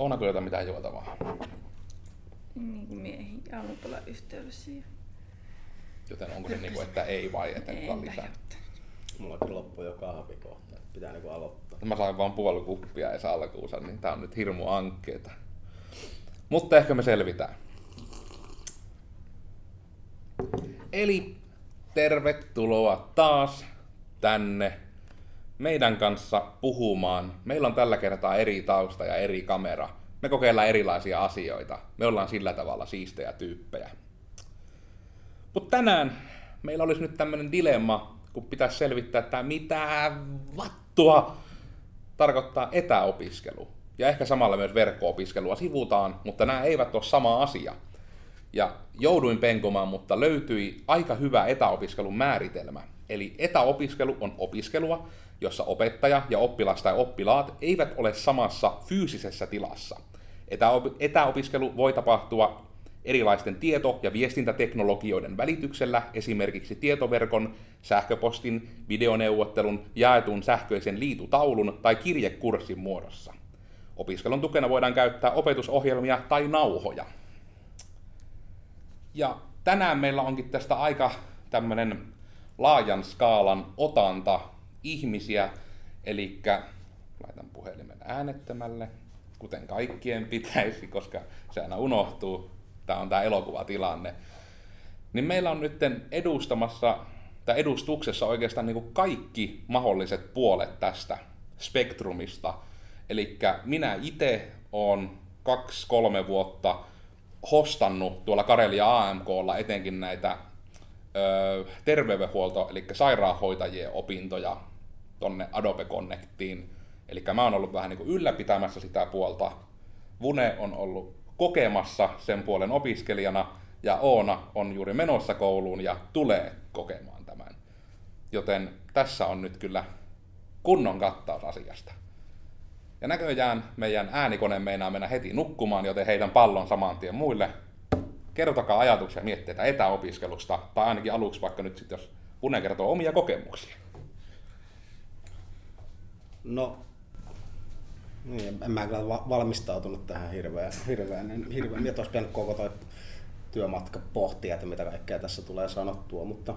Onko jotain mitään juotavaa? Niin kuin miehiin aamupalan yhteydessä. Ja... Joten onko se niin kuin, että ei vai että nyt on lisää? jotta. Mulla kyllä loppui jo kahvi kohta. että Pitää niinku aloittaa. Mä sain vaan puoli kuppia edes alkuunsa, niin tää on nyt hirmu ankkeeta. Mutta ehkä me selvitään. Eli tervetuloa taas tänne meidän kanssa puhumaan. Meillä on tällä kertaa eri tausta ja eri kamera. Me kokeillaan erilaisia asioita. Me ollaan sillä tavalla siistejä tyyppejä. Mutta tänään meillä olisi nyt tämmönen dilemma, kun pitäisi selvittää, että mitä vattua tarkoittaa etäopiskelu. Ja ehkä samalla myös verkko-opiskelua sivutaan, mutta nämä eivät ole sama asia. Ja jouduin penkomaan, mutta löytyi aika hyvä etäopiskelun määritelmä. Eli etäopiskelu on opiskelua, jossa opettaja ja oppilas tai oppilaat eivät ole samassa fyysisessä tilassa. Etäopi- etäopiskelu voi tapahtua erilaisten tieto- ja viestintäteknologioiden välityksellä, esimerkiksi tietoverkon, sähköpostin, videoneuvottelun, jaetun sähköisen liitutaulun tai kirjekurssin muodossa. Opiskelun tukena voidaan käyttää opetusohjelmia tai nauhoja. Ja tänään meillä onkin tästä aika tämmönen laajan skaalan otanta ihmisiä, eli laitan puhelimen äänettömälle, kuten kaikkien pitäisi, koska se aina unohtuu. Tämä on tämä elokuvatilanne. Niin meillä on nyt edustamassa, tai edustuksessa oikeastaan niin kaikki mahdolliset puolet tästä spektrumista. Eli minä itse olen kaksi-kolme vuotta hostannut tuolla Karelia AMKlla etenkin näitä ö, terveydenhuolto, eli sairaanhoitajien opintoja tonne Adobe Connectiin. Eli mä oon ollut vähän niin kuin ylläpitämässä sitä puolta. Vune on ollut kokemassa sen puolen opiskelijana, ja Oona on juuri menossa kouluun ja tulee kokemaan tämän. Joten tässä on nyt kyllä kunnon kattaus asiasta. Ja näköjään meidän äänikone meinaa mennä heti nukkumaan, joten heidän pallon saman tien muille. Kertokaa ajatuksia ja mietteitä etäopiskelusta, tai ainakin aluksi vaikka nyt sitten, jos Pune kertoo omia kokemuksia. No, niin, en mä kyllä va- valmistautunut tähän hirveän, hirveän, hirveän. Mietin, olisi pitänyt koko toi työmatka pohtia, että mitä kaikkea tässä tulee sanottua, mutta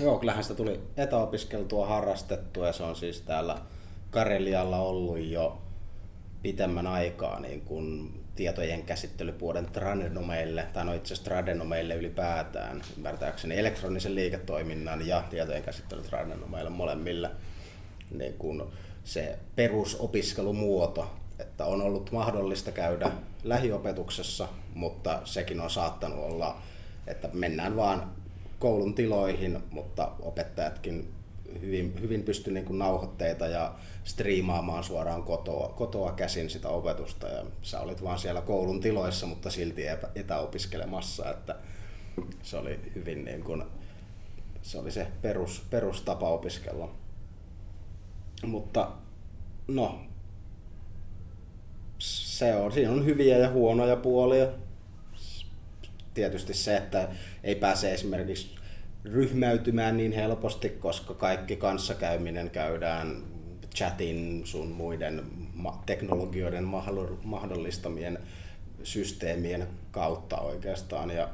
joo, kyllähän sitä tuli etäopiskeltua, harrastettua ja se on siis täällä Karelialla ollut jo pitemmän aikaa niin kuin tietojen käsittelypuolen tradenomeille, tai no itse asiassa ylipäätään, ymmärtääkseni elektronisen liiketoiminnan ja tietojen käsittely tradenomeille molemmille niin kuin se perusopiskelumuoto, että on ollut mahdollista käydä lähiopetuksessa, mutta sekin on saattanut olla, että mennään vaan koulun tiloihin, mutta opettajatkin hyvin, hyvin pysty niin kuin nauhoitteita ja striimaamaan suoraan kotoa, kotoa käsin sitä opetusta ja sä olit vaan siellä koulun tiloissa, mutta silti etäopiskelemassa, että se oli hyvin niin kuin, se oli se perus, perustapa opiskella. Mutta no, se on, siinä on hyviä ja huonoja puolia. Tietysti se, että ei pääse esimerkiksi ryhmäytymään niin helposti, koska kaikki kanssakäyminen käydään chatin sun muiden teknologioiden mahdoll- mahdollistamien systeemien kautta oikeastaan. Ja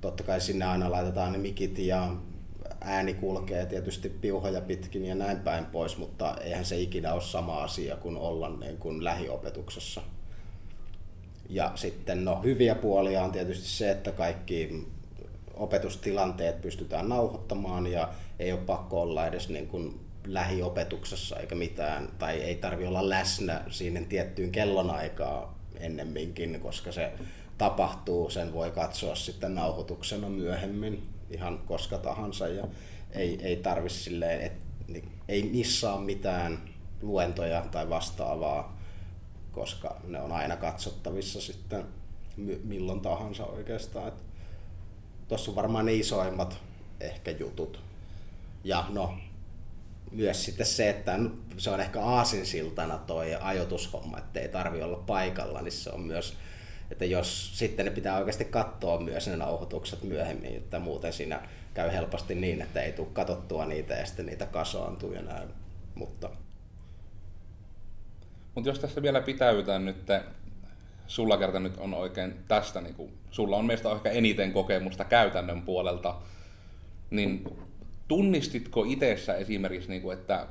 totta kai sinne aina laitetaan ne mikit ja ääni kulkee tietysti piuhoja pitkin ja näin päin pois, mutta eihän se ikinä ole sama asia kuin olla niin kuin lähiopetuksessa. Ja sitten no, hyviä puolia on tietysti se, että kaikki opetustilanteet pystytään nauhoittamaan ja ei ole pakko olla edes niin kuin lähiopetuksessa eikä mitään, tai ei tarvi olla läsnä siinä tiettyyn kellonaikaa ennemminkin, koska se tapahtuu, sen voi katsoa sitten nauhoituksena myöhemmin ihan koska tahansa ja ei, ei tarvi silleen, et, niin, ei missaa mitään luentoja tai vastaavaa, koska ne on aina katsottavissa sitten milloin tahansa oikeastaan. Tuossa on varmaan ne isoimmat ehkä jutut. Ja no, myös sitten se, että se on ehkä aasinsiltana toi ajoitushomma, että ei tarvi olla paikalla, niin se on myös, että jos sitten ne pitää oikeasti katsoa myös ne nauhoitukset myöhemmin, että muuten siinä käy helposti niin, että ei tule katsottua niitä ja sitten niitä kasaantuu ja näin. Mutta Mutta jos tässä vielä pitäytään nyt, sulla kerta nyt on oikein tästä, niin kuin, sulla on meistä ehkä eniten kokemusta käytännön puolelta, niin tunnistitko itsessä esimerkiksi, niin kuin, että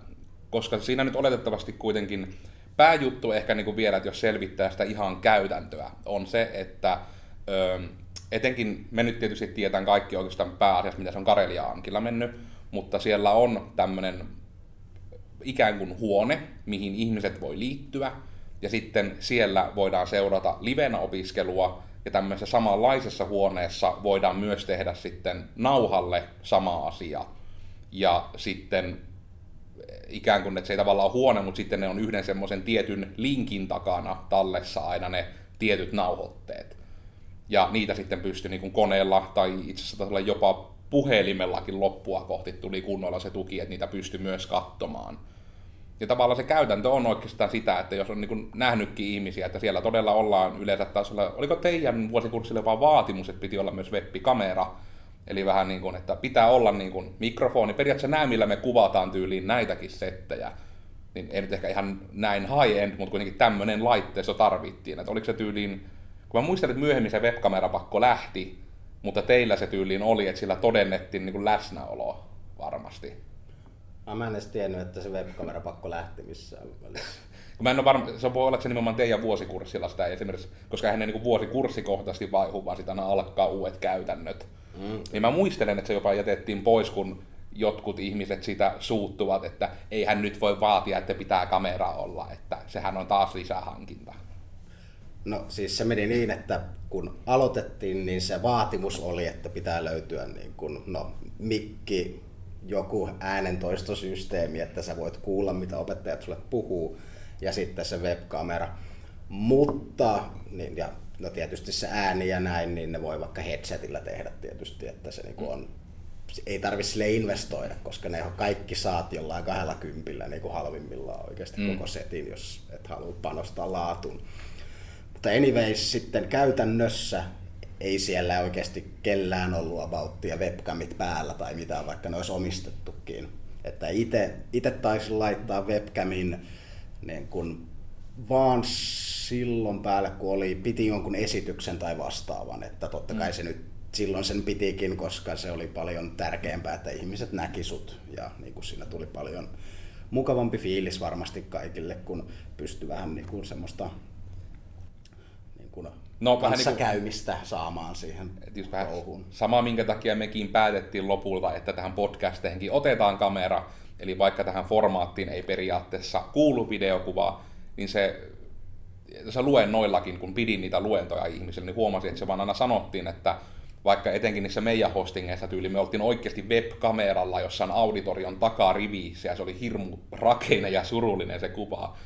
koska siinä nyt oletettavasti kuitenkin pääjuttu ehkä niin kuin vielä, että jos selvittää sitä ihan käytäntöä, on se, että ö, etenkin me nyt tietysti tietään kaikki oikeastaan pääasiassa, mitä se on Karelia Ankilla mennyt, mutta siellä on tämmöinen ikään kuin huone, mihin ihmiset voi liittyä, ja sitten siellä voidaan seurata livenä opiskelua, ja tämmöisessä samanlaisessa huoneessa voidaan myös tehdä sitten nauhalle sama asia. Ja sitten ikään kuin, että se ei tavallaan ole huone, mutta sitten ne on yhden semmoisen tietyn linkin takana tallessa aina ne tietyt nauhoitteet. Ja niitä sitten pystyi niin kuin koneella tai itse asiassa jopa puhelimellakin loppua kohti tuli kunnolla se tuki, että niitä pystyi myös katsomaan. Ja tavallaan se käytäntö on oikeastaan sitä, että jos on niin nähnytkin ihmisiä, että siellä todella ollaan yleensä tasolla, oliko teidän vuosikurssille vaan vaatimus, että piti olla myös webbikamera, Eli vähän niin kuin, että pitää olla niin kuin mikrofoni. Periaatteessa nämä, millä me kuvataan tyyliin näitäkin settejä, niin ei nyt ehkä ihan näin high-end, mutta kuitenkin tämmöinen laitteisto tarvittiin. Että oliko se tyyliin, kun mä muistan, että myöhemmin se webkamerapakko lähti, mutta teillä se tyyliin oli, että sillä todennettiin niin kuin läsnäolo varmasti. Mä en edes tiennyt, että se webkamerapakko lähti missään välissä. Mä en ole varma, se voi olla, että se nimenomaan teidän vuosikurssilla sitä esimerkiksi, koska eihän ne niin vuosikurssi vaihu, vaan sitä aina alkaa uudet käytännöt. Mm. Niin mä muistelen, että se jopa jätettiin pois, kun jotkut ihmiset sitä suuttuvat, että ei hän nyt voi vaatia, että pitää kamera olla, että sehän on taas lisähankinta. No siis se meni niin, että kun aloitettiin, niin se vaatimus oli, että pitää löytyä niin kuin, no, mikki, joku äänentoistosysteemi, että sä voit kuulla, mitä opettajat sulle puhuu, ja sitten se webkamera. Mutta, niin, ja no tietysti se ääni ja näin, niin ne voi vaikka headsetillä tehdä tietysti, että se niinku on, ei tarvi sille investoida, koska ne kaikki saat jollain kahdella kympillä niin kuin halvimmillaan oikeasti mm. koko setin, jos et halua panostaa laatuun. Mutta anyways, sitten käytännössä ei siellä oikeasti kellään ollut abauttia webcamit päällä tai mitään, vaikka ne olisi omistettukin. Että itse taisin laittaa webcamin niin kun vaan silloin päälle, kun oli, piti jonkun esityksen tai vastaavan, että totta kai mm. se nyt silloin sen pitikin, koska se oli paljon tärkeämpää, että ihmiset näki sut. Ja niin kuin siinä tuli paljon mukavampi fiilis varmasti kaikille, kun pystyi vähän niin kuin semmoista niin kuin no, kanssakäymistä niin kuin, saamaan siihen just vähän Sama, minkä takia mekin päätettiin lopulta, että tähän podcasteihinkin otetaan kamera, eli vaikka tähän formaattiin ei periaatteessa kuulu videokuvaa, niin se tässä luennoillakin, kun pidin niitä luentoja ihmisille, niin huomasin, että se vaan aina sanottiin, että vaikka etenkin niissä meidän hostingeissa tyyli, me oltiin oikeasti webkameralla jossain auditorion takarivissä ja se oli hirmu rakeinen ja surullinen se kuva.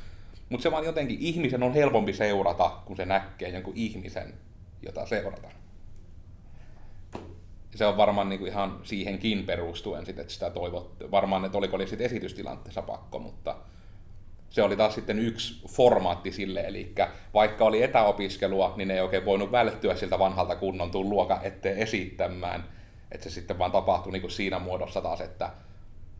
Mutta se vaan jotenkin, ihmisen on helpompi seurata, kun se näkee jonkun ihmisen, jota seurata. Se on varmaan niinku ihan siihenkin perustuen, sit, että sitä toivot, varmaan, että oliko oli sitten esitystilanteessa pakko, mutta se oli taas sitten yksi formaatti sille, eli vaikka oli etäopiskelua, niin ei oikein voinut välttyä siltä vanhalta kunnon luokan eteen esittämään. Että se sitten vaan tapahtui niin kuin siinä muodossa taas, että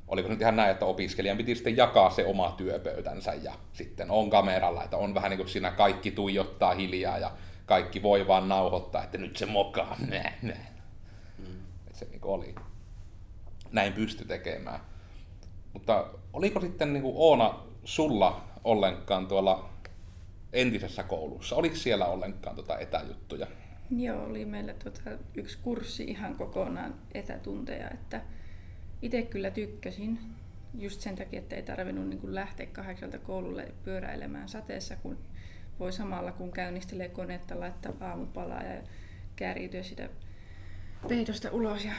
oliko nyt ihan näin, että opiskelijan piti sitten jakaa se oma työpöytänsä ja sitten on kameralla, että on vähän niin kuin siinä kaikki tuijottaa hiljaa ja kaikki voi vaan nauhoittaa, että nyt se mokaa, nää, nää. Mm. Että se niin kuin oli. Näin pysty tekemään. Mutta oliko sitten niin kuin Oona sulla ollenkaan tuolla entisessä koulussa? Oliko siellä ollenkaan tota etäjuttuja? Joo, oli meillä tota yksi kurssi ihan kokonaan etätunteja, että itse kyllä tykkäsin just sen takia, että ei tarvinnut niin lähteä kahdeksalta koululle pyöräilemään sateessa, kun voi samalla kun käynnistelee konetta laittaa aamupalaa ja kääriytyä sitä peidosta ulos ja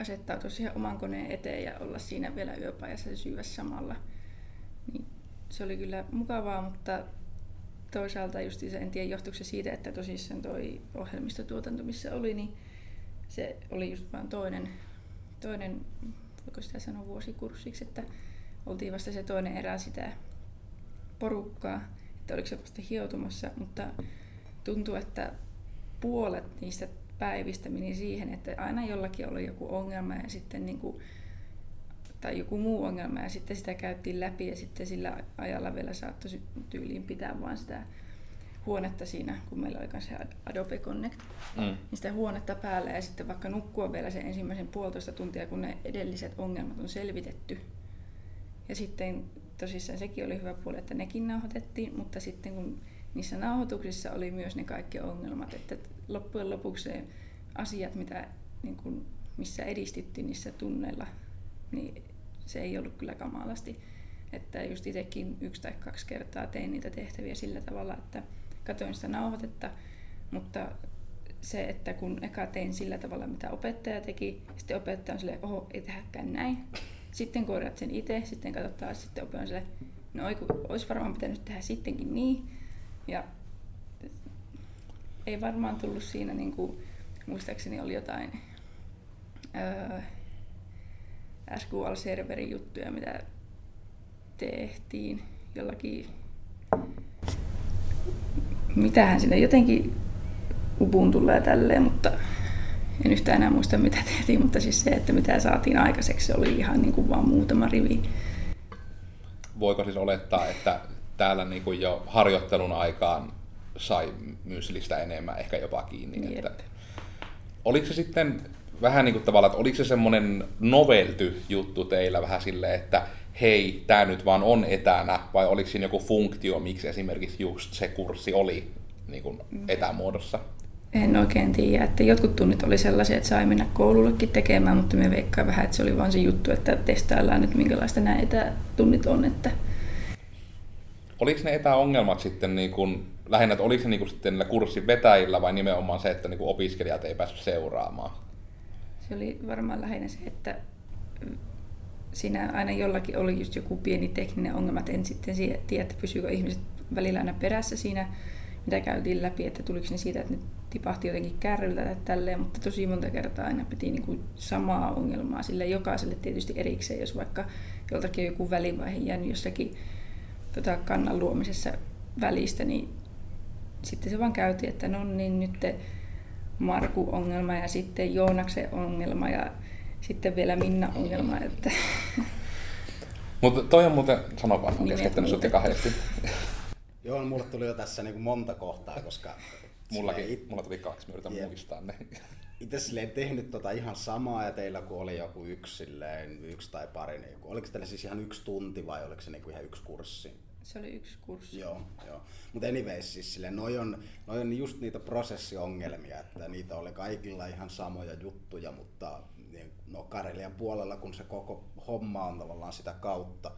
asettaa tosiaan oman koneen eteen ja olla siinä vielä yöpajassa ja syyä samalla niin se oli kyllä mukavaa, mutta toisaalta just en tiedä johtuiko se siitä, että tosissaan toi ohjelmistotuotanto, missä oli, niin se oli just vain toinen, toinen, voiko sitä sanoa vuosikurssiksi, että oltiin vasta se toinen erä sitä porukkaa, että oliko se vasta hioutumassa, mutta tuntuu, että puolet niistä päivistä meni siihen, että aina jollakin oli joku ongelma ja sitten niin kuin tai joku muu ongelma ja sitten sitä käyttiin läpi ja sitten sillä ajalla vielä saattoi tyyliin pitää vain sitä huonetta siinä, kun meillä oli se Adobe Connect, mm. niin sitä huonetta päällä ja sitten vaikka nukkua vielä sen ensimmäisen puolitoista tuntia, kun ne edelliset ongelmat on selvitetty. Ja sitten tosissaan sekin oli hyvä puoli, että nekin nauhoitettiin, mutta sitten kun niissä nauhoituksissa oli myös ne kaikki ongelmat, että loppujen lopuksi asiat, mitä, niin kun, missä edistyttiin niissä tunneilla, niin se ei ollut kyllä kamalasti. Että just itsekin yksi tai kaksi kertaa tein niitä tehtäviä sillä tavalla, että katoin sitä nauhoitetta, mutta se, että kun eka tein sillä tavalla, mitä opettaja teki, sitten opettaja on silleen, oho, ei tehdäkään näin. Sitten korjaat sen itse, sitten katsotaan, sitten opettaja on silleen, no olisi varmaan pitänyt tehdä sittenkin niin. Ja ei varmaan tullut siinä, niin kuin, muistaakseni oli jotain öö, SQL-serverin juttuja, mitä tehtiin jollakin mitähän sinne jotenkin upuun tulee tälleen, mutta en yhtään enää muista mitä tehtiin, mutta siis se, että mitä saatiin aikaiseksi, se oli ihan niin kuin vaan muutama rivi. Voiko siis olettaa, että täällä niin kuin jo harjoittelun aikaan sai myslistä enemmän, ehkä jopa kiinni? Että... Oliko se sitten vähän niin kuin tavallaan, että oliko se semmoinen novelty juttu teillä vähän silleen, että hei, tämä nyt vaan on etänä, vai oliko siinä joku funktio, miksi esimerkiksi just se kurssi oli niin kuin etämuodossa? En oikein tiedä, että jotkut tunnit oli sellaisia, että sai mennä koulullekin tekemään, mutta me veikkaan vähän, että se oli vain se juttu, että testaillaan nyt minkälaista nämä etätunnit on. Että... Oliko ne etäongelmat sitten niin kuin, lähinnä, että oliko se niin kuin sitten kurssin vetäjillä vai nimenomaan se, että niin kuin opiskelijat ei päässyt seuraamaan? Se oli varmaan lähinnä se, että siinä aina jollakin oli just joku pieni tekninen ongelma, en sitten tiedä, että pysyykö ihmiset välillä aina perässä siinä, mitä käytiin läpi, että tuliko ne siitä, että ne tipahti jotenkin kärryltä tai tälleen, mutta tosi monta kertaa aina piti niin kuin samaa ongelmaa sille jokaiselle tietysti erikseen, jos vaikka joltakin on joku välivaihe jäänyt jossakin tota, kannan luomisessa välistä, niin sitten se vaan käytiin, että no niin nyt Marku-ongelma ja sitten Joonaksen ongelma ja sitten vielä Minna-ongelma. Että... Mutta toi on muuten, sano vaan, olen keskeyttänyt sut kahdesti. Joo, mulle tuli jo tässä niin kuin monta kohtaa, koska... Mullakin, it... mulla tuli kaksi, mä yritän yep. muistaa ne. Itse silleen tehnyt tota ihan samaa ja teillä kun oli joku yksi, silleen, yksi tai pari, niin oliko teillä siis ihan yksi tunti vai oliko se niin kuin ihan yksi kurssi? Se oli yksi kurssi. Joo, joo. Mutta anyways, siis silleen, noi, on, noi on just niitä prosessiongelmia, että niitä oli kaikilla ihan samoja juttuja, mutta niin, no Karelian puolella, kun se koko homma on tavallaan sitä kautta,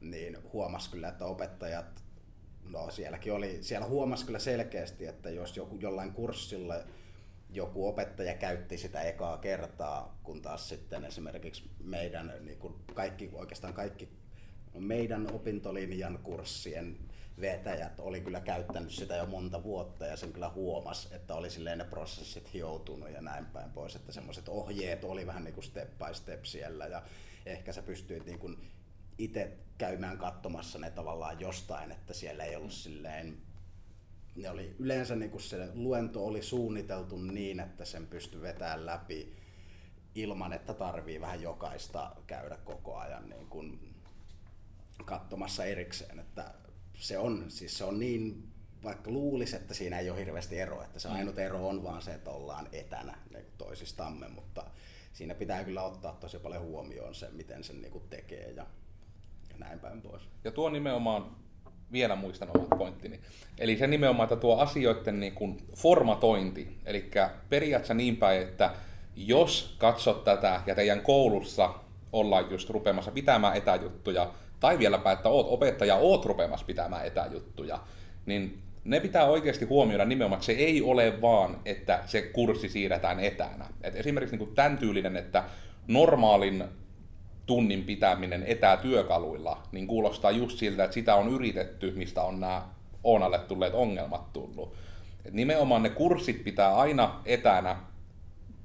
niin huomas kyllä, että opettajat, no sielläkin oli, siellä huomas kyllä selkeästi, että jos joku jollain kurssilla joku opettaja käytti sitä ekaa kertaa, kun taas sitten esimerkiksi meidän niin kuin kaikki, oikeastaan kaikki meidän opintolinjan kurssien vetäjät oli kyllä käyttänyt sitä jo monta vuotta ja sen kyllä huomas, että oli silleen ne prosessit hioutunut ja näin päin pois, että semmoiset ohjeet oli vähän niin kuin step by step siellä ja ehkä sä pystyit niin kuin itse käymään katsomassa ne tavallaan jostain, että siellä ei ollut silleen ne oli yleensä niin kuin se luento oli suunniteltu niin, että sen pystyi vetämään läpi ilman, että tarvii vähän jokaista käydä koko ajan niin kuin katsomassa erikseen, että se on, siis se on niin, vaikka luulisi, että siinä ei ole hirveästi eroa, että se mm. ainut ero on vaan se, että ollaan etänä toisistamme, mutta siinä pitää kyllä ottaa tosi paljon huomioon se, miten sen niin tekee ja, ja näin päin pois. Ja tuo nimenomaan, vielä muistan omat pointtini, eli se nimenomaan, että tuo asioiden niin kuin formatointi, eli periaatteessa niin päin, että jos katsot tätä ja teidän koulussa ollaan just rupeamassa pitämään etäjuttuja, tai vieläpä, että oot opettaja, oot rupemassa pitämään etäjuttuja, niin ne pitää oikeasti huomioida nimenomaan, että se ei ole vaan, että se kurssi siirretään etänä. Et esimerkiksi niin kuin tämän tyylinen, että normaalin tunnin pitäminen etätyökaluilla, niin kuulostaa just siltä, että sitä on yritetty, mistä on nämä Oonalle tulleet ongelmat tullut. Et nimenomaan ne kurssit pitää aina etänä.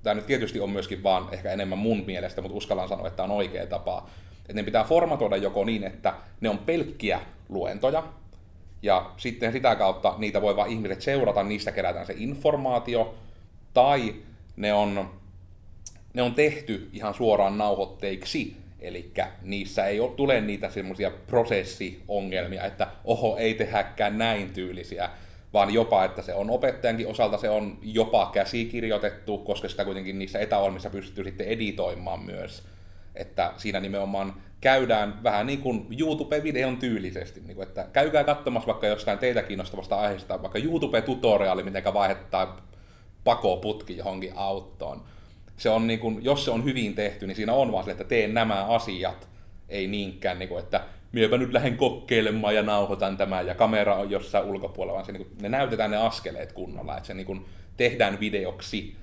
Tämä nyt tietysti on myöskin vaan ehkä enemmän mun mielestä, mutta uskallan sanoa, että tämä on oikea tapa että ne pitää formatoida joko niin, että ne on pelkkiä luentoja, ja sitten sitä kautta niitä voi vaan ihmiset seurata, niistä kerätään se informaatio, tai ne on, ne on tehty ihan suoraan nauhoitteiksi, Eli niissä ei ole, tule niitä semmoisia prosessiongelmia, että oho, ei tehäkään näin tyylisiä, vaan jopa, että se on opettajankin osalta se on jopa käsikirjoitettu, koska sitä kuitenkin niissä etäohjelmissa pystyy sitten editoimaan myös. Että siinä nimenomaan käydään vähän niin kuin YouTube-videon tyylisesti, niin kuin, että käykää katsomassa vaikka jostain teitä kiinnostavasta aiheesta, vaikka YouTube-tutoriaali, miten vaihtaa pakoputki johonkin autoon. Se on niin kuin, jos se on hyvin tehty, niin siinä on vaan sille, että teen nämä asiat, ei niinkään, niin kuin, että miepä nyt lähden kokeilemaan ja nauhoitan tämän ja kamera on jossain ulkopuolella, vaan se, niin kuin, ne näytetään ne askeleet kunnolla, että se niin kuin, tehdään videoksi.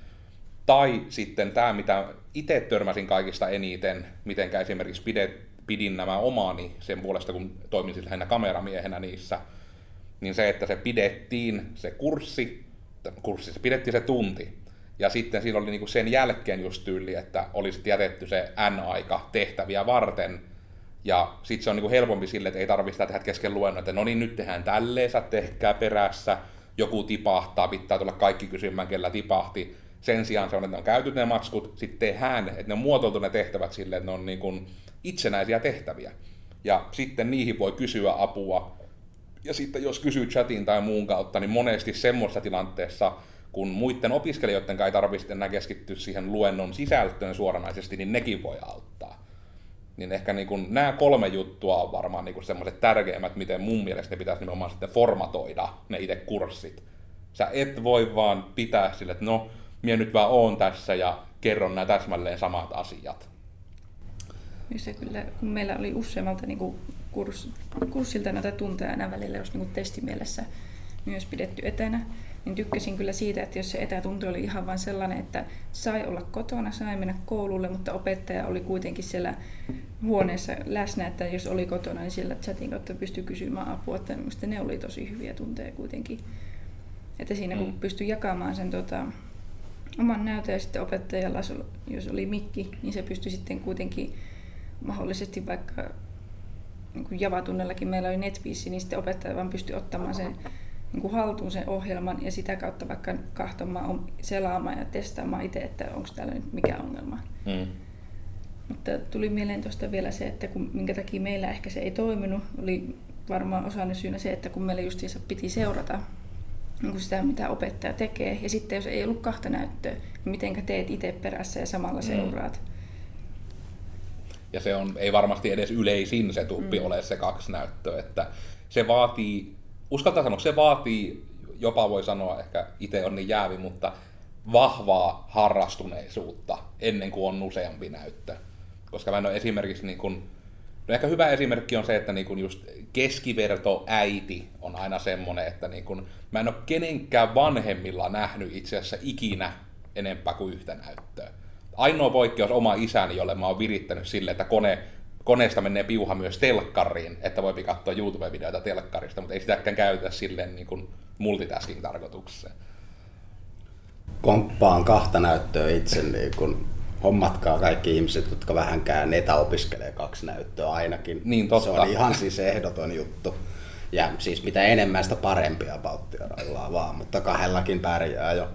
Tai sitten tämä, mitä itse törmäsin kaikista eniten, miten esimerkiksi pidet, pidin nämä omaani sen puolesta, kun toimin siis lähinnä kameramiehenä niissä, niin se, että se pidettiin se kurssi, kurssi, se pidettiin se tunti, ja sitten siinä oli niinku sen jälkeen just tyyli, että olisi jätetty se N-aika tehtäviä varten, ja sitten se on niinku helpompi sille, että ei tarvitse sitä tehdä kesken luennon, että no niin, nyt tehdään tälleen, sä tehkää perässä, joku tipahtaa, pitää tulla kaikki kysymään, kellä tipahti. Sen sijaan se on, että ne on käyty ne matskut, sitten tehdään, että ne on muotoiltu ne tehtävät silleen, että ne on niinku itsenäisiä tehtäviä. Ja sitten niihin voi kysyä apua. Ja sitten jos kysyy chatin tai muun kautta, niin monesti semmoisessa tilanteessa, kun muiden opiskelijoiden ei tarvitse enää keskittyä siihen luennon sisältöön suoranaisesti, niin nekin voi auttaa. Niin ehkä niin kun, nämä kolme juttua on varmaan niin semmoiset tärkeimmät, miten mun mielestä ne pitäisi nimenomaan sitten formatoida ne itse kurssit. Sä et voi vaan pitää sille, että no, minä nyt vaan oon tässä ja kerron nämä täsmälleen samat asiat. Se kyllä, kun meillä oli useammalta niin kuin kurs, kurssilta näitä tunteja aina välillä, jos niin testimielessä myös pidetty etänä, niin tykkäsin kyllä siitä, että jos se etätunti oli ihan vain sellainen, että sai olla kotona, sai mennä koululle, mutta opettaja oli kuitenkin siellä huoneessa läsnä, että jos oli kotona, niin siellä chatin kautta pystyi kysymään apua, että ne oli tosi hyviä tunteja kuitenkin. Että siinä kun mm. pystyi jakamaan sen tota, oman näytön ja sitten opettajalla, jos oli mikki, niin se pystyi sitten kuitenkin mahdollisesti vaikka niin Java-tunnellakin meillä oli NetBeast, niin sitten opettaja vaan pystyi ottamaan sen niin kuin haltuun sen ohjelman ja sitä kautta vaikka kahtomaan, selaamaan ja testaamaan itse, että onko täällä nyt mikä ongelma. Mm. Mutta tuli mieleen tuosta vielä se, että kun, minkä takia meillä ehkä se ei toiminut, oli varmaan osana syynä se, että kun meillä justiinsa piti seurata niin sitä, mitä opettaja tekee. Ja sitten jos ei ollut kahta näyttöä, niin miten teet itse perässä ja samalla mm. seuraat. Ja se on, ei varmasti edes yleisin se tuppi mm. ole se kaksi näyttöä, että se vaatii uskaltaa sanoa, se vaatii, jopa voi sanoa, ehkä itse on niin jäävi, mutta vahvaa harrastuneisuutta ennen kuin on useampi näyttö. Koska mä en ole esimerkiksi niin kuin, no ehkä hyvä esimerkki on se, että niin kuin just keskiverto äiti on aina semmoinen, että niin kuin, mä en ole kenenkään vanhemmilla nähnyt itse asiassa ikinä enempää kuin yhtä näyttöä. Ainoa poikkeus oma isäni, jolle mä oon virittänyt sille, että kone koneesta menee piuha myös telkkariin, että voi katsoa YouTube-videoita telkkarista, mutta ei sitäkään käytetä silleen niin kuin multitasking-tarkoitukseen. Komppaan kahta näyttöä itse, niin kun hommatkaa kaikki ihmiset, jotka vähänkään etäopiskelee kaksi näyttöä ainakin. Niin, totta. Se on ihan siis ehdoton juttu. Ja siis mitä enemmän sitä parempia pauttia vaan, mutta kahdellakin pärjää jo.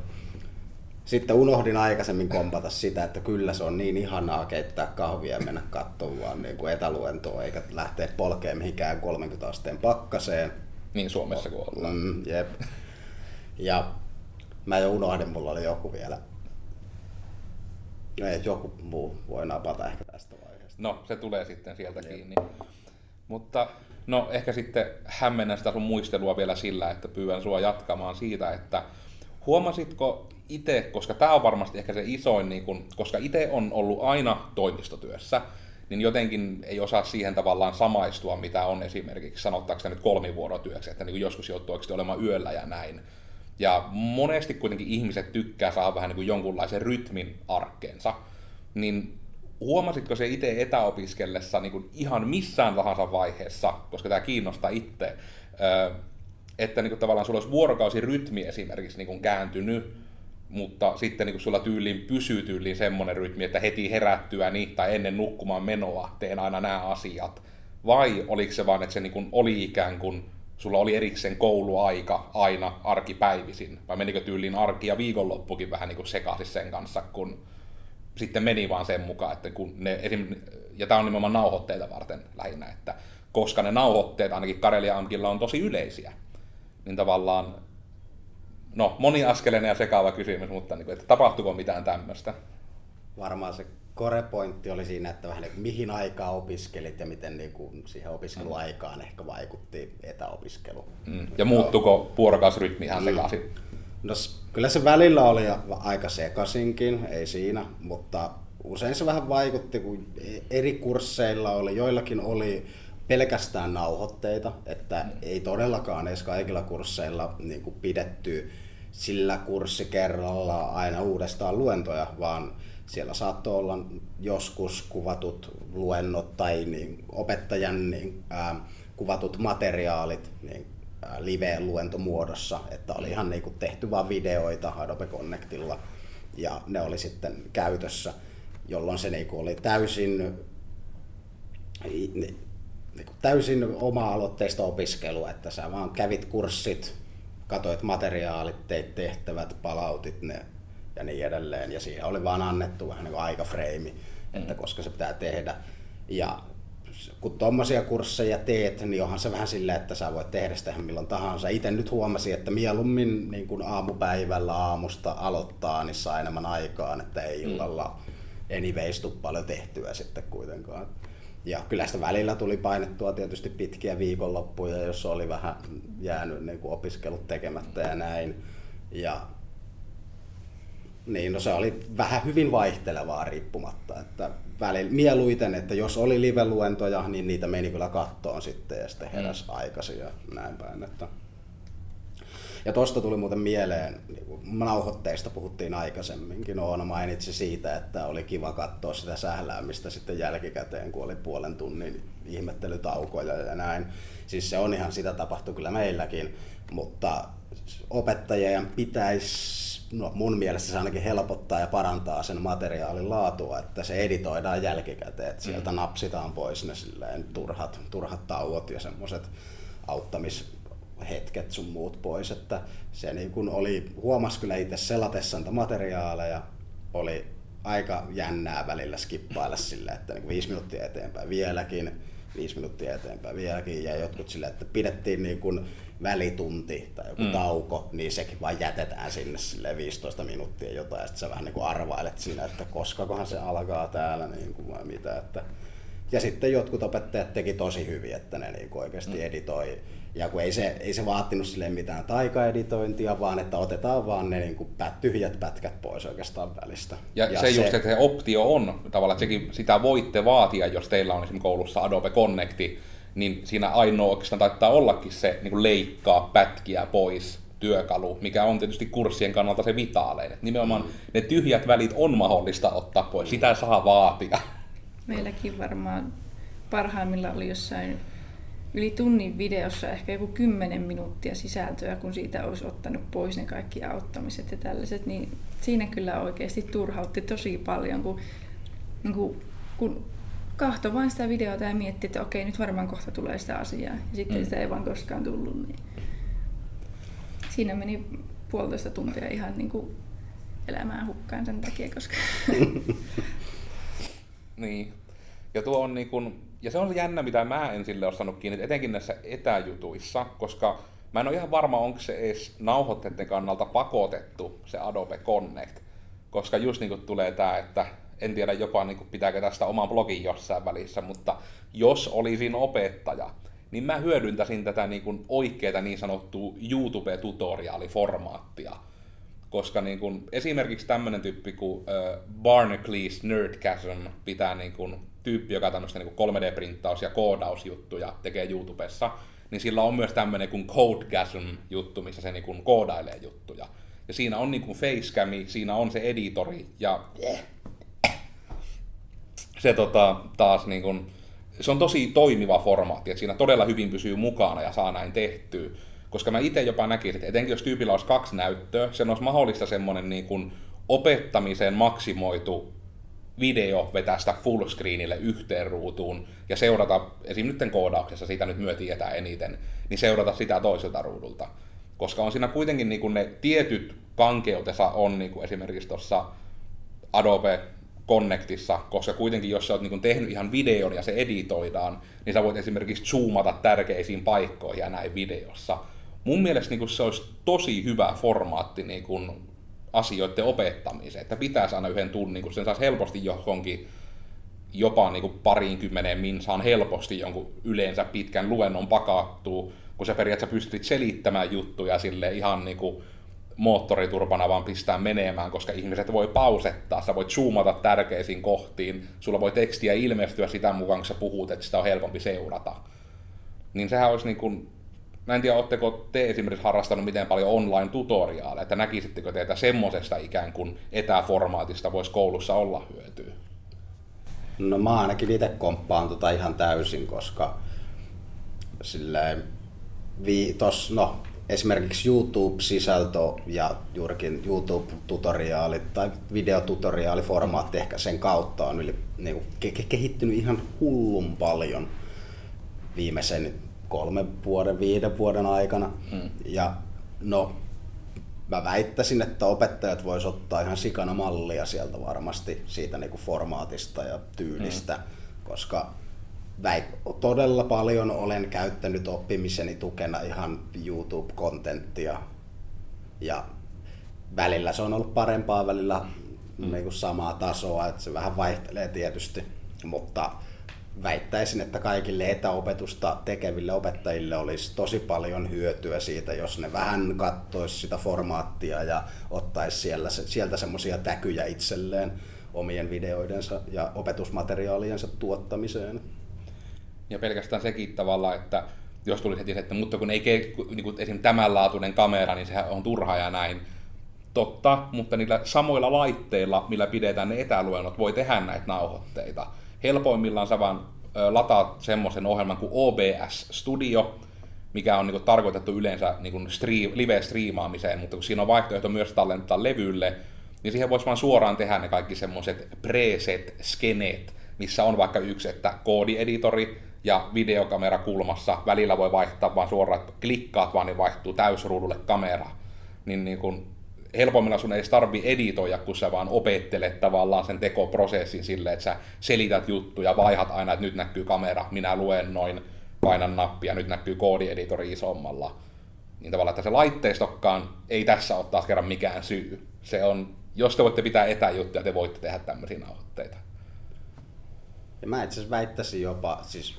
Sitten unohdin aikaisemmin kompata sitä, että kyllä se on niin ihanaa keittää kahvia ja mennä katsomaan niin kuin etäluentoa, eikä lähteä polkeen mihinkään 30 asteen pakkaseen. Niin Suomessa kuin ollaan. Mm, jep. Ja mä jo unohdin, mulla oli joku vielä. Ei, joku muu voi napata ehkä tästä vaiheesta. No, se tulee sitten sieltä jep. kiinni. Mutta no ehkä sitten hämmennän sitä sun muistelua vielä sillä, että pyydän sua jatkamaan siitä, että huomasitko itse, koska tämä on varmasti ehkä se isoin, niin kun, koska itse on ollut aina toimistotyössä, niin jotenkin ei osaa siihen tavallaan samaistua, mitä on esimerkiksi, sanottaako nyt kolmivuorotyöksi, että niin joskus joutuu oikeasti olemaan yöllä ja näin. Ja monesti kuitenkin ihmiset tykkää saada vähän niin kuin jonkunlaisen rytmin arkkeensa. Niin huomasitko se itse etäopiskellessa niin kuin ihan missään tahansa vaiheessa, koska tämä kiinnostaa itse, että niin kuin tavallaan sulla olisi vuorokausirytmi esimerkiksi niin kuin kääntynyt mutta sitten niin kun sulla tyyliin pysyy tyyliin semmoinen rytmi, että heti herättyäni tai ennen nukkumaan menoa teen aina nämä asiat. Vai oliko se vaan, että se niin oli ikään kuin, sulla oli erikseen kouluaika aina arkipäivisin? Vai menikö tyyliin arki ja viikonloppukin vähän niin sekaisin sen kanssa, kun sitten meni vaan sen mukaan, että kun ne esim. ja tämä on nimenomaan nauhoitteita varten lähinnä, että koska ne nauhoitteet ainakin Karelia Amkilla on tosi yleisiä, niin tavallaan, no moniaskeleinen ja sekaava kysymys, mutta niin kuin, että tapahtuuko mitään tämmöistä? Varmaan se korepointti oli siinä, että vähän niin kuin, mihin aikaa opiskelit ja miten niin kuin, siihen opiskeluaikaan ehkä vaikutti etäopiskelu. Mm. Ja muuttuko vuorokausrytmi ihan mm. sekaisin? No kyllä se välillä oli aika sekaisinkin, ei siinä, mutta usein se vähän vaikutti, kun eri kursseilla oli, joillakin oli pelkästään nauhoitteita, että ei todellakaan edes kaikilla kursseilla niin kuin pidetty sillä kurssikerralla aina uudestaan luentoja, vaan siellä saattoi olla joskus kuvatut luennot tai niin opettajan niin, ää, kuvatut materiaalit niin, live-luentomuodossa, että oli ihan niin kuin tehty vain videoita Adobe Connectilla ja ne oli sitten käytössä, jolloin se niin kuin oli täysin niin, täysin oma-aloitteista opiskelua, että sä vaan kävit kurssit, katoit materiaalit, teit tehtävät, palautit ne ja niin edelleen. Ja siihen oli vaan annettu vähän niin aikafreimi, että mm. koska se pitää tehdä. Ja kun tuommoisia kursseja teet, niin onhan se vähän silleen, että sä voit tehdä sitä milloin tahansa. Itse nyt huomasin, että mieluummin niin kuin aamupäivällä aamusta aloittaa, niin saa enemmän aikaan, että ei mm. illalla anyways paljon tehtyä sitten kuitenkaan. Ja kyllä sitä välillä tuli painettua tietysti pitkiä viikonloppuja, jos oli vähän jäänyt niin kuin opiskelut tekemättä ja näin. Ja niin, no se oli vähän hyvin vaihtelevaa riippumatta, että välillä mieluiten, että jos oli live-luentoja, niin niitä meni kyllä kattoon sitten ja sitten heräsi mm. aikaisin ja näin päin. Että... Ja tuosta tuli muuten mieleen, niin nauhoitteista puhuttiin aikaisemminkin, Oona mainitsi siitä, että oli kiva katsoa sitä sähläämistä sitten jälkikäteen, kun oli puolen tunnin ihmettelytaukoja ja näin. Siis se on ihan, sitä tapahtui kyllä meilläkin, mutta opettajien pitäisi no mun mielestä se ainakin helpottaa ja parantaa sen materiaalin laatua, että se editoidaan jälkikäteen, että sieltä mm. napsitaan pois ne silleen turhat, turhat tauot ja semmoiset auttamishetket sun muut pois, että se niin kun oli, huomas kyllä itse selatessa materiaaleja, oli aika jännää välillä skippailla sille, että niin viisi minuuttia eteenpäin vieläkin, viisi minuuttia eteenpäin vieläkin ja jotkut sille, että pidettiin niin kuin välitunti tai joku mm. tauko, niin sekin vaan jätetään sinne sille 15 minuuttia jotain, ja sitten sä vähän niin kuin arvailet siinä, että koskakohan se alkaa täällä niin kuin vai mitä. Että... Ja sitten jotkut opettajat teki tosi hyvin, että ne niin kuin oikeasti mm. editoi. Ja kun ei se, ei se vaatinut sille mitään taikaeditointia, vaan että otetaan vaan ne niin kuin tyhjät pätkät pois oikeastaan välistä. Ja, ja se, se just, että se optio on tavallaan, että sekin, sitä voitte vaatia, jos teillä on esimerkiksi koulussa Adobe Connecti, niin siinä ainoa oikeastaan taittaa ollakin se niin kuin leikkaa pätkiä pois työkalu, mikä on tietysti kurssien kannalta se vitaalein. Et nimenomaan ne tyhjät välit on mahdollista ottaa pois, sitä saa vaatia. Meilläkin varmaan parhaimmilla oli jossain yli tunnin videossa ehkä joku 10 minuuttia sisältöä, kun siitä olisi ottanut pois ne kaikki auttamiset ja tällaiset, niin siinä kyllä oikeasti turhautti tosi paljon, kun, niin kuin, kun kahto vain sitä videota ja mietti, että okei, nyt varmaan kohta tulee sitä asiaa. Ja sitten mm. sitä ei vaan koskaan tullut. Niin siinä meni puolitoista tuntia ihan niin kuin elämään hukkaan sen takia, koska... niin. Ja tuo on niin kuin, ja se on jännä, mitä mä en sille ole saanut kiinni, etenkin näissä etäjutuissa, koska mä en ole ihan varma, onko se edes nauhoitteiden kannalta pakotettu se Adobe Connect, koska just niin kuin tulee tämä, että en tiedä jopa niin kuin pitääkö tästä oman blogin jossain välissä, mutta jos olisin opettaja, niin mä hyödyntäisin tätä niin kuin oikeaa niin sanottua YouTube-tutoriaaliformaattia. Koska niin kuin, esimerkiksi tämmöinen tyyppi kuin Barnacles Nerdgasm pitää niin kuin, tyyppi, joka tämmöistä niin 3D-printtaus- ja koodausjuttuja tekee YouTubessa, niin sillä on myös tämmöinen kuin Codegasm-juttu, missä se niin kuin koodailee juttuja. Ja siinä on niin kuin facecami, siinä on se editori ja se tota, taas niin kun, se on tosi toimiva formaatti, että siinä todella hyvin pysyy mukana ja saa näin tehtyä. Koska mä itse jopa näkisin, että etenkin jos tyypillä olisi kaksi näyttöä, sen olisi mahdollista semmoinen niin kuin opettamiseen maksimoitu video vetää sitä fullscreenille yhteen ruutuun ja seurata, esim. nyt koodauksessa, siitä nyt myö tietää eniten, niin seurata sitä toiselta ruudulta. Koska on siinä kuitenkin niin kuin ne tietyt kankeutensa on niin kuin esimerkiksi tuossa Adobe Connectissa, koska kuitenkin jos sä oot niin tehnyt ihan videon ja se editoidaan, niin sä voit esimerkiksi zoomata tärkeisiin paikkoihin ja näin videossa. Mun mielestä niin se olisi tosi hyvä formaatti niin kuin asioiden opettamiseen, että pitäisi aina yhden tunnin, kun sen saisi helposti johonkin jopa niin kuin pariinkymmeneen minsaan helposti jonkun yleensä pitkän luennon pakattuu, kun sä periaatteessa pystyt selittämään juttuja sille ihan niin kuin moottoriturpana vaan pistää menemään, koska ihmiset voi pausettaa, sä voit zoomata tärkeisiin kohtiin, sulla voi tekstiä ilmestyä sitä mukaan, kun sä puhut, että sitä on helpompi seurata. Niin sehän olisi niin kuin, mä en tiedä, oletteko te esimerkiksi harrastanut miten paljon online-tutoriaaleja, että näkisittekö teitä semmoisesta ikään kuin etäformaatista voisi koulussa olla hyötyä? No mä ainakin itse komppaan tota ihan täysin, koska silleen, vi, tos, no, esimerkiksi YouTube-sisältö ja juurikin YouTube-tutoriaalit tai videotutoriaaliformaatti ehkä sen kautta on yli, niin kuin, ke- kehittynyt ihan hullun paljon viimeisen kolmen vuoden, viiden vuoden aikana. Mm. Ja no, mä väittäisin, että opettajat vois ottaa ihan sikana mallia sieltä varmasti siitä niin kuin formaatista ja tyylistä, mm. koska väik- todella paljon olen käyttänyt oppimiseni tukena ihan YouTube-kontenttia ja välillä se on ollut parempaa, välillä mm. niin kuin samaa tasoa, että se vähän vaihtelee tietysti, mutta väittäisin, että kaikille etäopetusta tekeville opettajille olisi tosi paljon hyötyä siitä, jos ne vähän kattoisi sitä formaattia ja ottaisi siellä, sieltä semmoisia täkyjä itselleen omien videoidensa ja opetusmateriaaliensa tuottamiseen. Ja pelkästään sekin tavalla, että jos tuli heti että mutta kun ei niin kuin esimerkiksi tämänlaatuinen kamera, niin sehän on turha ja näin. Totta, mutta niillä samoilla laitteilla, millä pidetään ne etäluennot, voi tehdä näitä nauhoitteita helpoimmillaan sä vaan lataat semmoisen ohjelman kuin OBS Studio, mikä on niin tarkoitettu yleensä niin stream, live-striimaamiseen, mutta kun siinä on vaihtoehto myös tallentaa levylle, niin siihen voisi vaan suoraan tehdä ne kaikki semmoiset preset-skeneet, missä on vaikka yksi, että koodieditori ja videokamera kulmassa, välillä voi vaihtaa vaan suoraan, että klikkaat vaan, niin vaihtuu täysruudulle kamera. Niin, niin kun helpommilla sun ei tarvi editoida, kun sä vaan opettelet tavallaan sen tekoprosessin silleen, että sä selität juttuja, vaihat aina, että nyt näkyy kamera, minä luen noin, painan nappia, nyt näkyy koodieditori isommalla. Niin tavallaan, että se laitteistokaan ei tässä ole taas kerran mikään syy. Se on, jos te voitte pitää etäjuttuja, te voitte tehdä tämmöisiä nauhoitteita. Ja mä itse asiassa väittäisin jopa, siis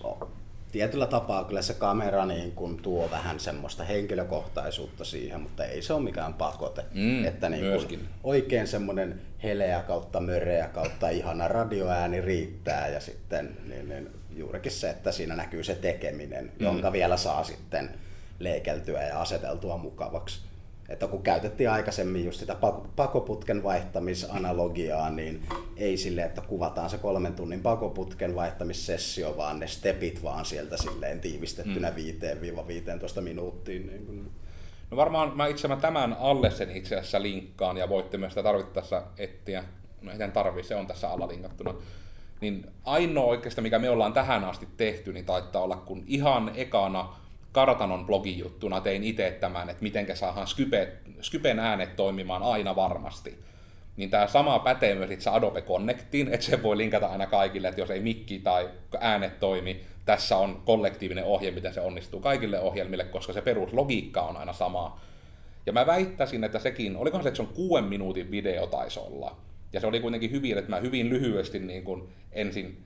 tietyllä tapaa kyllä se kamera niin kun tuo vähän semmoista henkilökohtaisuutta siihen, mutta ei se ole mikään pakote. Mm, että niin kun oikein semmoinen heleä kautta möreä kautta ihana radioääni riittää ja sitten niin, niin, juurikin se, että siinä näkyy se tekeminen, mm. jonka vielä saa sitten leikeltyä ja aseteltua mukavaksi että kun käytettiin aikaisemmin just sitä pakoputken vaihtamisanalogiaa, niin ei sille, että kuvataan se kolmen tunnin pakoputken vaihtamissessio, vaan ne stepit vaan sieltä silleen tiivistettynä mm. 5-15 minuuttiin. Niin kun... No varmaan mä itse mä tämän alle sen itse asiassa linkkaan ja voitte myös sitä tarvittaessa etsiä. No ei tarvi, se on tässä alla linkattuna. Niin ainoa oikeastaan, mikä me ollaan tähän asti tehty, niin taittaa olla, kun ihan ekana Kartanon blogijuttuna tein itse tämän, että miten saadaan Skype, Skypen äänet toimimaan aina varmasti. Niin tämä sama pätee myös itse Adobe Connectiin, että se voi linkata aina kaikille, että jos ei mikki tai äänet toimi, tässä on kollektiivinen ohje, miten se onnistuu kaikille ohjelmille, koska se peruslogiikka on aina sama. Ja mä väittäisin, että sekin, olikohan se, että se on kuuden minuutin video taisi olla. Ja se oli kuitenkin hyvin, että mä hyvin lyhyesti niin kuin ensin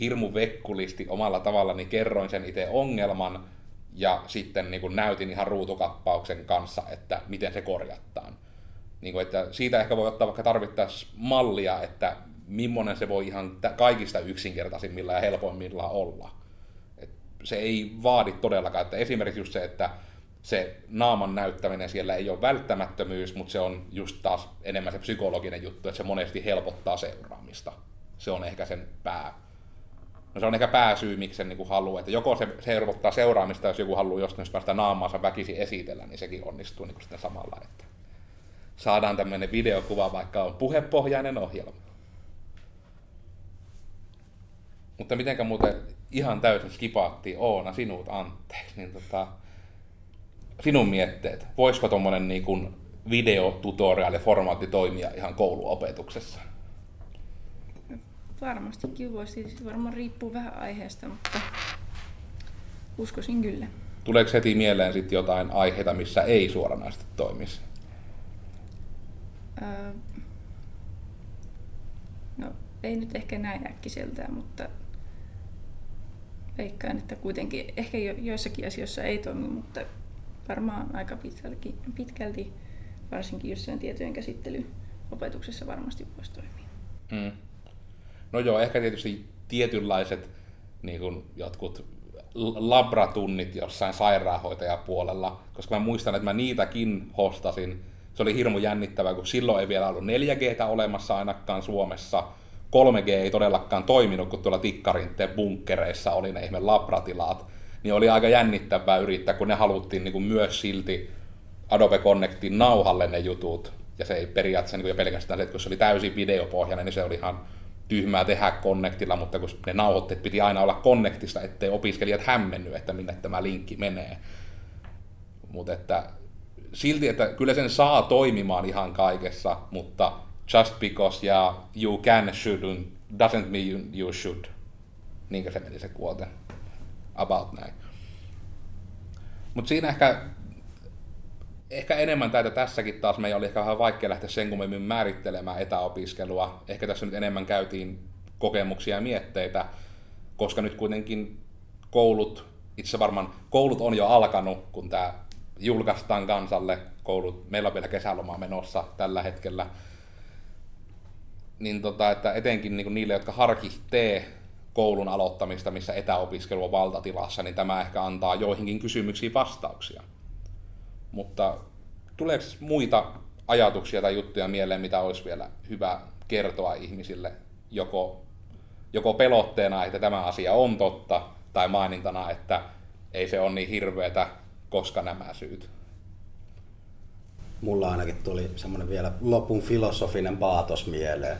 hirmu vekkulisti omalla tavallani kerroin sen itse ongelman, ja sitten niin kuin näytin ihan ruutukappauksen kanssa, että miten se korjataan. Niin kuin, että siitä ehkä voi ottaa vaikka tarvittaisiin mallia, että millainen se voi ihan kaikista yksinkertaisimmilla ja helpoimmilla olla. Et se ei vaadi todellakaan, että esimerkiksi just se, että se naaman näyttäminen siellä ei ole välttämättömyys, mutta se on just taas enemmän se psykologinen juttu, että se monesti helpottaa seuraamista. Se on ehkä sen pää, No se on ehkä pääsyy, miksi sen niin haluaa. Että joko se, se helpottaa seuraamista, jos joku haluaa jostain päästä naamaansa väkisin esitellä, niin sekin onnistuu niin sitten samalla. Että saadaan tämmöinen videokuva, vaikka on puhepohjainen ohjelma. Mutta mitenkä muuten ihan täysin skipaattiin Oona sinut anteeksi, niin tota, sinun mietteet, voisiko tuommoinen niin kuin videotutoriaali formaatti toimia ihan kouluopetuksessa? Varmastikin voisi. Varmaan riippuu vähän aiheesta, mutta uskoisin kyllä. Tuleeko heti mieleen sitten jotain aiheita, missä ei suoranaisesti toimisi? Öö, no, ei nyt ehkä näin äkkiseltään, mutta veikkaan, että kuitenkin ehkä jo, joissakin asioissa ei toimi, mutta varmaan aika pitkälti, pitkälti varsinkin jossain tietojen käsittelyopetuksessa varmasti voisi toimia. Mm. No joo, ehkä tietysti tietynlaiset niin kuin jotkut labratunnit jossain sairaanhoitajapuolella, koska mä muistan, että mä niitäkin hostasin. Se oli hirmu jännittävää, kun silloin ei vielä ollut 4G olemassa ainakaan Suomessa. 3G ei todellakaan toiminut, kun tuolla tikkarinteen bunkkereissa oli ne ihme labratilaat. Niin oli aika jännittävää yrittää, kun ne haluttiin niin kuin myös silti Adobe Connectin nauhalle ne jutut. Ja se ei periaatteessa niin kuin pelkästään se, että kun se oli täysin videopohjainen, niin se oli ihan tyhmää tehdä Connectilla, mutta kun ne nauhoitteet piti aina olla Connectista, ettei opiskelijat hämmenny, että minne tämä linkki menee. Mutta että silti, että kyllä sen saa toimimaan ihan kaikessa, mutta just because ja you can should doesn't mean you should. Niinkö se meni se kuote? About näin. Mutta siinä ehkä ehkä enemmän täitä tässäkin taas meidän oli ehkä vähän vaikea lähteä sen kummemmin määrittelemään etäopiskelua. Ehkä tässä nyt enemmän käytiin kokemuksia ja mietteitä, koska nyt kuitenkin koulut, itse varmaan koulut on jo alkanut, kun tämä julkaistaan kansalle. Koulut, meillä on vielä kesäloma menossa tällä hetkellä. Niin tota, että etenkin niin niille, jotka harkitee koulun aloittamista, missä etäopiskelu on valtatilassa, niin tämä ehkä antaa joihinkin kysymyksiin vastauksia. Mutta tuleeko muita ajatuksia tai juttuja mieleen, mitä olisi vielä hyvä kertoa ihmisille, joko, joko pelotteena, että tämä asia on totta, tai mainintana, että ei se ole niin hirveätä, koska nämä syyt? Mulla ainakin tuli semmoinen vielä lopun filosofinen paatos mieleen.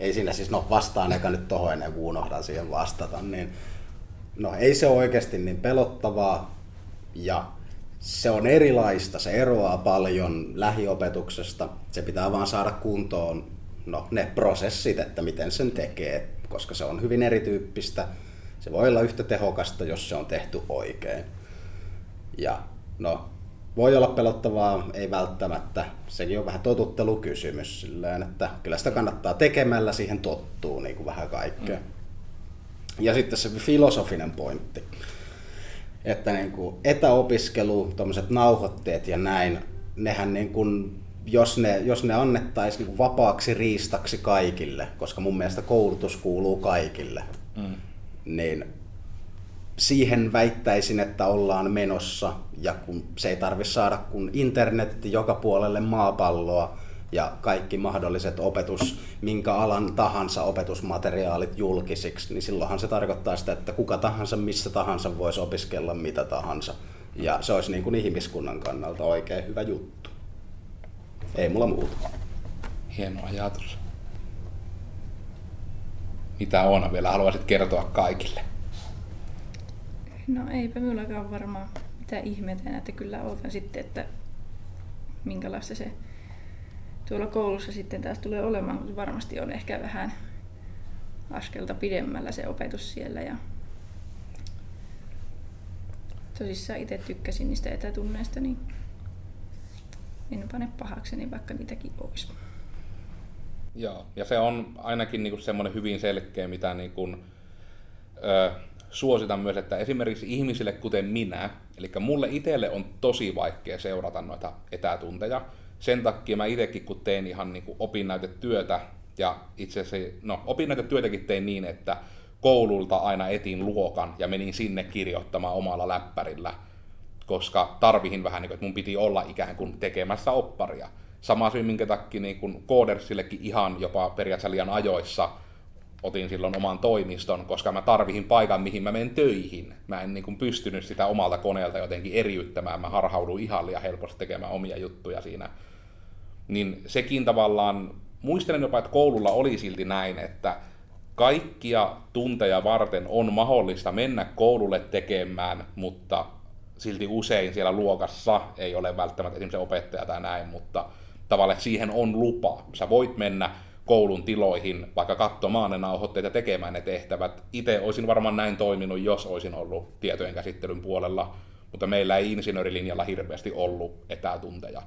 Ei siinä siis, no vastaan eka nyt tohon ennen kuin unohdan siihen vastata, niin no ei se ole oikeasti niin pelottavaa ja se on erilaista, se eroaa paljon lähiopetuksesta. Se pitää vaan saada kuntoon no, ne prosessit, että miten sen tekee, koska se on hyvin erityyppistä. Se voi olla yhtä tehokasta, jos se on tehty oikein. Ja no, voi olla pelottavaa, ei välttämättä. Sekin on vähän totuttelukysymys silleen, että kyllä sitä kannattaa tekemällä siihen tottuu niin kuin vähän kaikkea. Mm. Ja sitten se filosofinen pointti että niin kuin etäopiskelu, tuommoiset nauhoitteet ja näin, nehän niin kuin, jos ne, jos ne annettaisiin niin kuin vapaaksi riistaksi kaikille, koska mun mielestä koulutus kuuluu kaikille, mm. niin siihen väittäisin, että ollaan menossa ja kun se ei tarvitse saada kun internetti joka puolelle maapalloa, ja kaikki mahdolliset opetus, minkä alan tahansa opetusmateriaalit julkisiksi, niin silloinhan se tarkoittaa sitä, että kuka tahansa missä tahansa voisi opiskella mitä tahansa. Ja se olisi niin kuin ihmiskunnan kannalta oikein hyvä juttu. Ei mulla muuta. Hieno ajatus. Mitä Oona vielä haluaisit kertoa kaikille? No eipä minullakaan varmaan mitä ihmettä, että kyllä odotan sitten, että minkälaista se tuolla koulussa sitten taas tulee olemaan, mutta varmasti on ehkä vähän askelta pidemmällä se opetus siellä. Ja tosissaan itse tykkäsin niistä etätunneista, niin en pane pahakseni, vaikka niitäkin olisi. Joo, ja se on ainakin niin semmoinen hyvin selkeä, mitä niin kuin, ö, suositan myös, että esimerkiksi ihmisille kuten minä, eli mulle itselle on tosi vaikea seurata noita etätunteja, sen takia mä itsekin, kun tein ihan niin kuin opinnäytetyötä, ja itse asiassa, no opinnäytetyötäkin tein niin, että koululta aina etin luokan ja menin sinne kirjoittamaan omalla läppärillä, koska tarvihin vähän niin kuin, että mun piti olla ikään kuin tekemässä opparia. Sama syy, minkä takia niin kuin koodersillekin ihan jopa periaatteessa liian ajoissa otin silloin oman toimiston, koska mä tarvihin paikan, mihin mä menen töihin. Mä en niin kuin pystynyt sitä omalta koneelta jotenkin eriyttämään, mä harhauduin ihan liian helposti tekemään omia juttuja siinä niin sekin tavallaan, muistelen jopa, että koululla oli silti näin, että kaikkia tunteja varten on mahdollista mennä koululle tekemään, mutta silti usein siellä luokassa ei ole välttämättä esimerkiksi opettaja tai näin, mutta tavallaan siihen on lupa. Sä voit mennä koulun tiloihin vaikka katsomaan ne nauhoitteet ja tekemään ne tehtävät. Itse olisin varmaan näin toiminut, jos olisin ollut tietojen käsittelyn puolella, mutta meillä ei insinöörilinjalla hirveästi ollut etätunteja.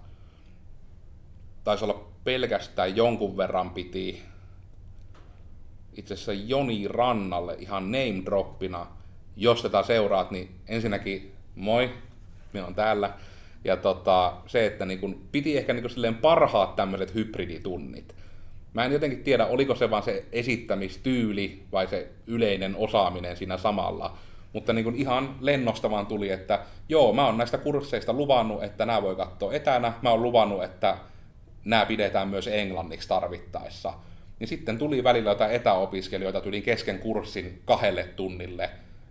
Taisi olla pelkästään jonkun verran piti itse asiassa Joni Rannalle ihan name droppina. Jos tätä seuraat, niin ensinnäkin moi, minä on täällä. Ja tota, se, että niin kun, piti ehkä niin kun, silleen parhaat tämmöiset hybriditunnit. Mä en jotenkin tiedä, oliko se vaan se esittämistyyli vai se yleinen osaaminen siinä samalla. Mutta niin kuin ihan lennosta vaan tuli, että joo, mä oon näistä kursseista luvannut, että nämä voi katsoa etänä. Mä oon luvannut, että nämä pidetään myös englanniksi tarvittaessa. Niin sitten tuli välillä jotain etäopiskelijoita, tuli kesken kurssin kahdelle tunnille.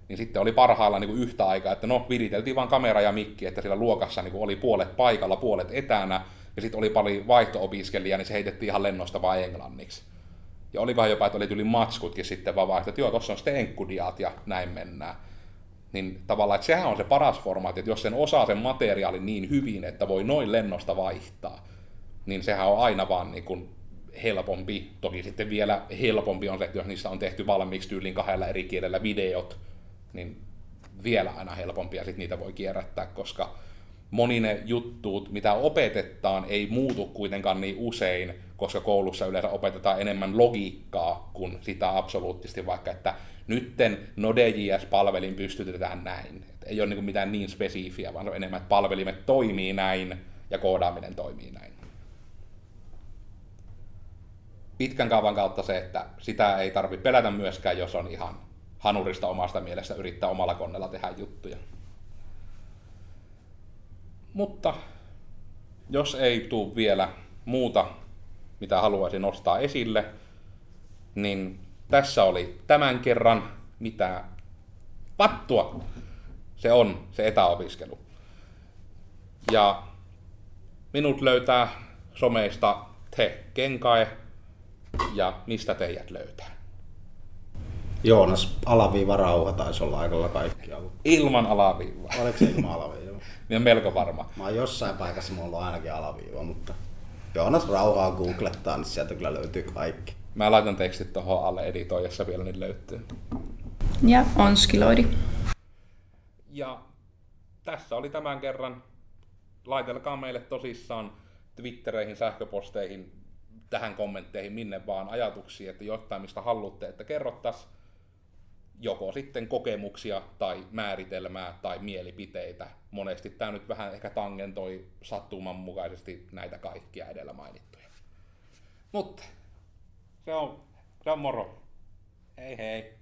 Niin sitten oli parhailla niin yhtä aikaa, että no viriteltiin vaan kamera ja mikki, että siellä luokassa niin oli puolet paikalla, puolet etänä. Ja sitten oli paljon vaihto-opiskelijaa, niin se heitettiin ihan lennosta vaan englanniksi. Ja olikohan jopa, että oli tuli matskutkin sitten vaan vaihto, että joo, tuossa on sitten enkkudiaat ja näin mennään. Niin tavallaan, että sehän on se paras formaatti, että jos sen osaa sen materiaalin niin hyvin, että voi noin lennosta vaihtaa, niin sehän on aina vaan niin kuin helpompi. Toki sitten vielä helpompi on se, että jos niissä on tehty valmiiksi tyylin kahdella eri kielellä videot, niin vielä aina helpompia sitten niitä voi kierrättää, koska moni ne juttuut, mitä opetetaan, ei muutu kuitenkaan niin usein, koska koulussa yleensä opetetaan enemmän logiikkaa kuin sitä absoluuttisesti, vaikka että nytten Node.js-palvelin pystytetään näin. Et ei ole niin mitään niin spesifiä, vaan se on enemmän, että palvelimet toimii näin ja koodaaminen toimii näin. Pitkän kaavan kautta se, että sitä ei tarvitse pelätä myöskään, jos on ihan hanurista omasta mielestä yrittää omalla koneella tehdä juttuja. Mutta jos ei tule vielä muuta, mitä haluaisin nostaa esille, niin tässä oli tämän kerran mitä vattua se on se etäopiskelu. Ja minut löytää someista te kenkae ja mistä teidät löytää. Joonas, alaviiva rauha taisi olla aikalla kaikkialla. Ilman alaviivaa. Oliko se ilman alaviiva? Minä olen melko varma. Mä oon jossain paikassa mulla on ainakin alaviiva, mutta Joonas Rauhaa googlettaa, niin sieltä kyllä löytyy kaikki. Mä laitan tekstit tuohon alle editoijassa vielä, niin löytyy. Ja onskiloidi. Ja tässä oli tämän kerran. Laitelkaa meille tosissaan Twittereihin, sähköposteihin, tähän kommentteihin, minne vaan ajatuksia, että jotain, mistä haluatte, että kerrottaisiin joko sitten kokemuksia tai määritelmää tai mielipiteitä. Monesti tämä nyt vähän ehkä tangentoi sattuman mukaisesti näitä kaikkia edellä mainittuja. Mutta se on, se on moro. Hei hei.